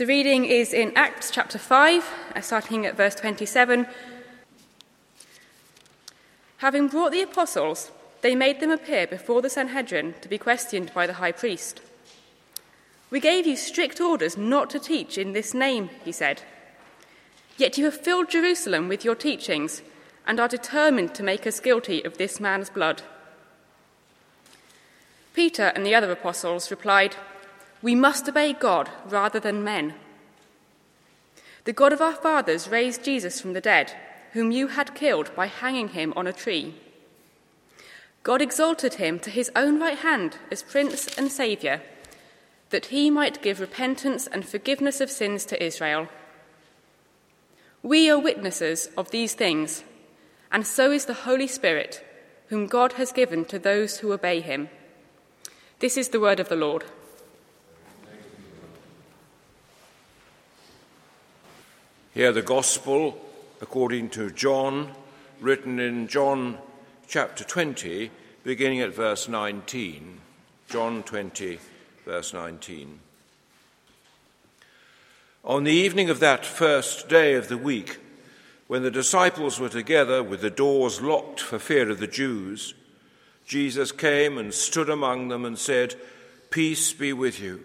The reading is in Acts chapter 5, uh, starting at verse 27. Having brought the apostles, they made them appear before the Sanhedrin to be questioned by the high priest. We gave you strict orders not to teach in this name, he said. Yet you have filled Jerusalem with your teachings and are determined to make us guilty of this man's blood. Peter and the other apostles replied, We must obey God rather than men. The God of our fathers raised Jesus from the dead, whom you had killed by hanging him on a tree. God exalted him to his own right hand as Prince and Saviour, that he might give repentance and forgiveness of sins to Israel. We are witnesses of these things, and so is the Holy Spirit, whom God has given to those who obey him. This is the word of the Lord. Hear the Gospel according to John, written in John chapter 20, beginning at verse 19. John 20, verse 19. On the evening of that first day of the week, when the disciples were together with the doors locked for fear of the Jews, Jesus came and stood among them and said, Peace be with you.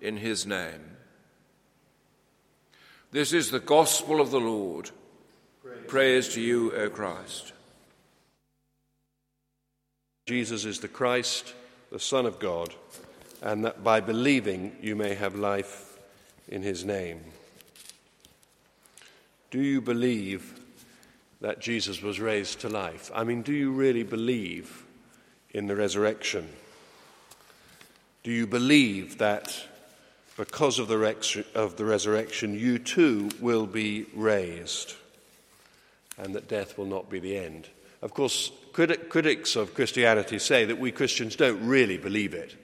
in his name. This is the gospel of the Lord. Praise, Praise to you, O Christ. Jesus is the Christ, the Son of God, and that by believing you may have life in his name. Do you believe that Jesus was raised to life? I mean, do you really believe in the resurrection? Do you believe that because of the, rex- of the resurrection, you too will be raised and that death will not be the end? Of course, criti- critics of Christianity say that we Christians don't really believe it.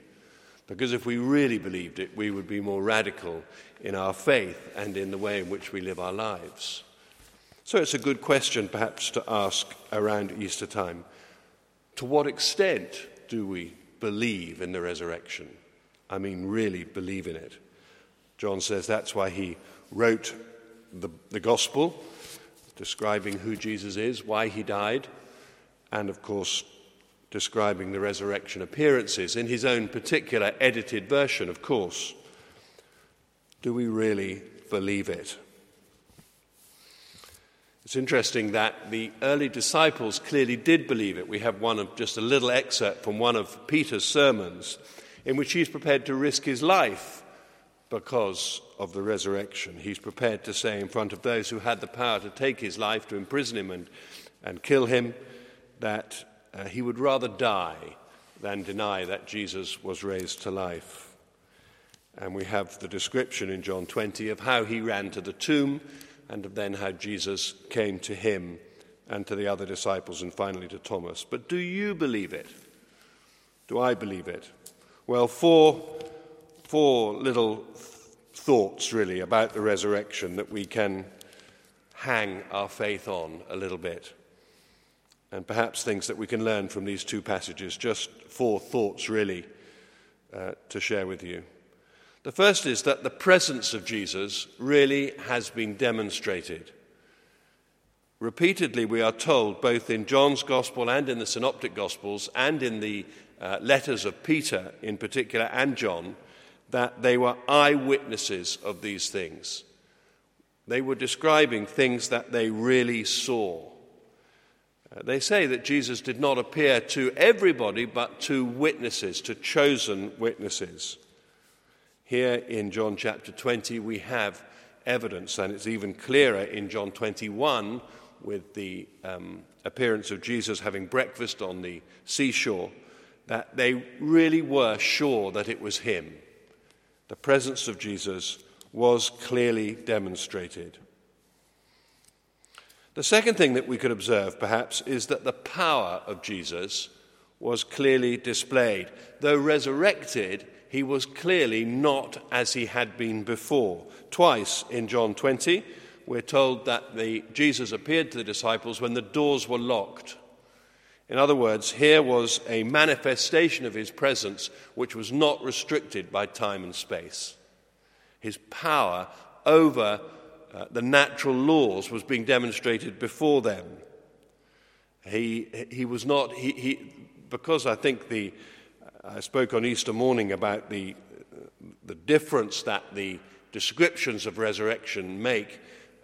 Because if we really believed it, we would be more radical in our faith and in the way in which we live our lives. So it's a good question, perhaps, to ask around Easter time. To what extent do we believe in the resurrection? I mean, really believe in it. John says that's why he wrote the, the gospel, describing who Jesus is, why he died, and of course, describing the resurrection appearances in his own particular edited version, of course. Do we really believe it? It's interesting that the early disciples clearly did believe it. We have one of just a little excerpt from one of Peter's sermons in which he's prepared to risk his life because of the resurrection. He's prepared to say in front of those who had the power to take his life, to imprison him and, and kill him, that uh, he would rather die than deny that Jesus was raised to life. And we have the description in John 20 of how he ran to the tomb and of then how Jesus came to him and to the other disciples and finally to Thomas. But do you believe it? Do I believe it? Well, four, four little thoughts really about the resurrection that we can hang our faith on a little bit. And perhaps things that we can learn from these two passages. Just four thoughts really uh, to share with you. The first is that the presence of Jesus really has been demonstrated. Repeatedly, we are told, both in John's Gospel and in the Synoptic Gospels, and in the uh, letters of Peter in particular and John, that they were eyewitnesses of these things. They were describing things that they really saw. Uh, they say that Jesus did not appear to everybody, but to witnesses, to chosen witnesses. Here in John chapter 20, we have evidence, and it's even clearer in John 21 with the um, appearance of Jesus having breakfast on the seashore, that they really were sure that it was him. The presence of Jesus was clearly demonstrated. The second thing that we could observe, perhaps, is that the power of Jesus was clearly displayed. Though resurrected, he was clearly not as he had been before. Twice in John 20, we're told that the, Jesus appeared to the disciples when the doors were locked. In other words, here was a manifestation of his presence which was not restricted by time and space. His power over uh, the natural laws was being demonstrated before them. He, he was not, he, he, because I think the, I spoke on Easter morning about the, the difference that the descriptions of resurrection make.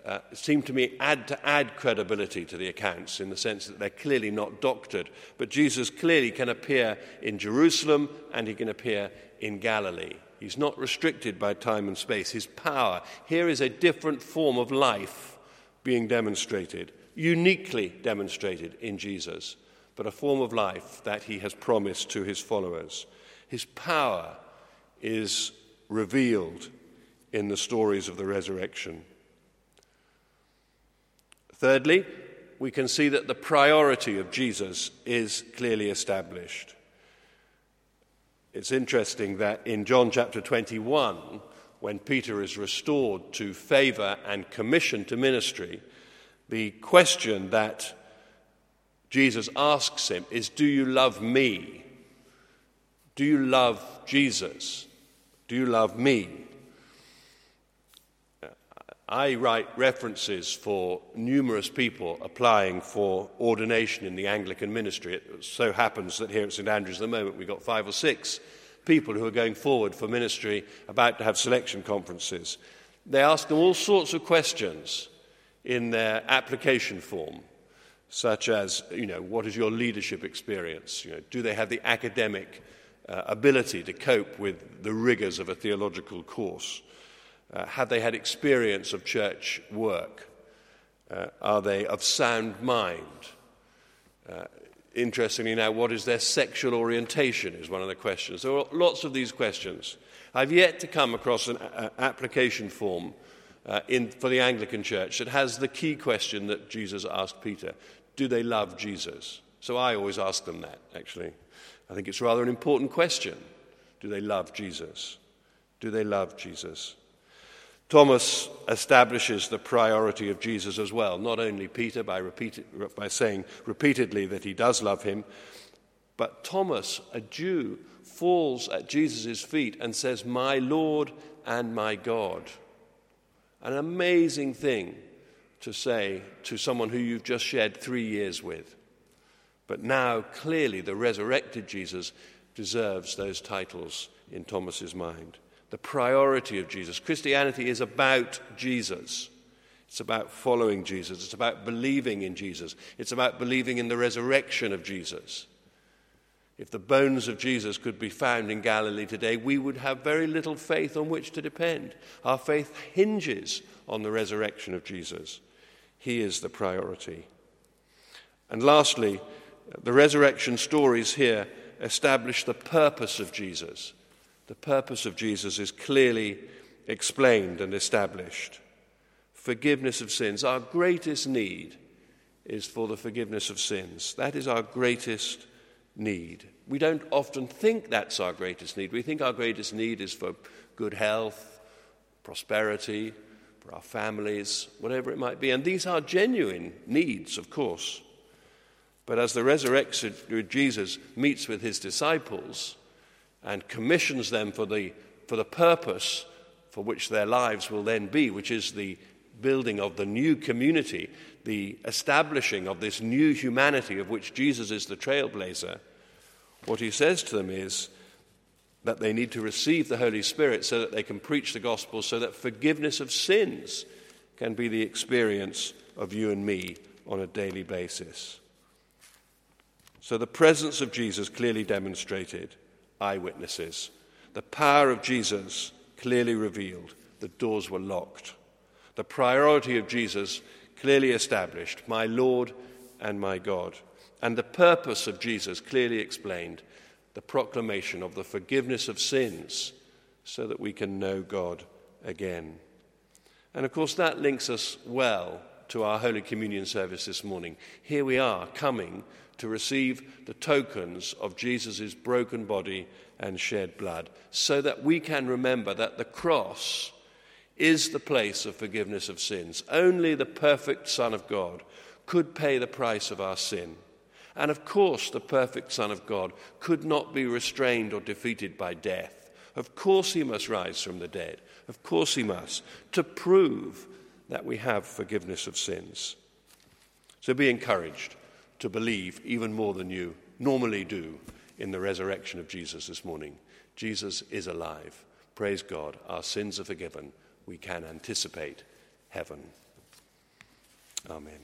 Uh, seem to me add to add credibility to the accounts in the sense that they're clearly not doctored. But Jesus clearly can appear in Jerusalem and he can appear in Galilee. He's not restricted by time and space. His power. Here is a different form of life being demonstrated, uniquely demonstrated in Jesus but a form of life that he has promised to his followers. His power is revealed in the stories of the resurrection. Thirdly, we can see that the priority of Jesus is clearly established. It's interesting that in John chapter 21, when Peter is restored to favor and commission to ministry, the question that Jesus asks him is Do you love me? Do you love Jesus? Do you love me? I write references for numerous people applying for ordination in the Anglican ministry. It so happens that here at St Andrews at the moment we've got five or six people who are going forward for ministry, about to have selection conferences. They ask them all sorts of questions in their application form such as, you know, what is your leadership experience? You know, do they have the academic uh, ability to cope with the rigors of a theological course? Uh, have they had experience of church work? Uh, are they of sound mind? Uh, interestingly, now, what is their sexual orientation is one of the questions. There are lots of these questions. I've yet to come across an a- application form uh, in, for the Anglican Church that has the key question that Jesus asked Peter do they love Jesus? So I always ask them that, actually. I think it's rather an important question. Do they love Jesus? Do they love Jesus? Thomas establishes the priority of Jesus as well, not only Peter by, by saying repeatedly that he does love him, but Thomas, a Jew, falls at Jesus' feet and says, My Lord and my God. An amazing thing to say to someone who you've just shared three years with. But now, clearly, the resurrected Jesus deserves those titles in Thomas's mind. The priority of Jesus. Christianity is about Jesus. It's about following Jesus. It's about believing in Jesus. It's about believing in the resurrection of Jesus. if the bones of Jesus could be found in Galilee today, we would have very little faith on which to depend. Our faith hinges on the resurrection of Jesus. He is the priority. And lastly, the resurrection stories here establish the purpose of Jesus. The purpose of Jesus is clearly explained and established. Forgiveness of sins. Our greatest need is for the forgiveness of sins. That is our greatest need. We don't often think that's our greatest need. We think our greatest need is for good health, prosperity, for our families, whatever it might be. And these are genuine needs, of course. But as the resurrected Jesus meets with his disciples and commissions them for the, for the purpose for which their lives will then be, which is the building of the new community, the establishing of this new humanity of which Jesus is the trailblazer, what he says to them is that they need to receive the Holy Spirit so that they can preach the gospel, so that forgiveness of sins can be the experience of you and me on a daily basis. So the presence of Jesus clearly demonstrated, eyewitnesses. The power of Jesus clearly revealed, the doors were locked. The priority of Jesus clearly established, my Lord and my God. And the purpose of Jesus clearly explained, the proclamation of the forgiveness of sins so that we can know God again. And of course, that links us well to our Holy Communion service this morning. Here we are coming to receive the tokens of Jesus' broken body and shed blood, so that we can remember that the cross is the place of forgiveness of sins. Only the perfect Son of God could pay the price of our sin. And of course, the perfect Son of God could not be restrained or defeated by death. Of course, he must rise from the dead. Of course, he must, to prove that we have forgiveness of sins. So be encouraged to believe even more than you normally do in the resurrection of Jesus this morning. Jesus is alive. Praise God. Our sins are forgiven. We can anticipate heaven. Amen.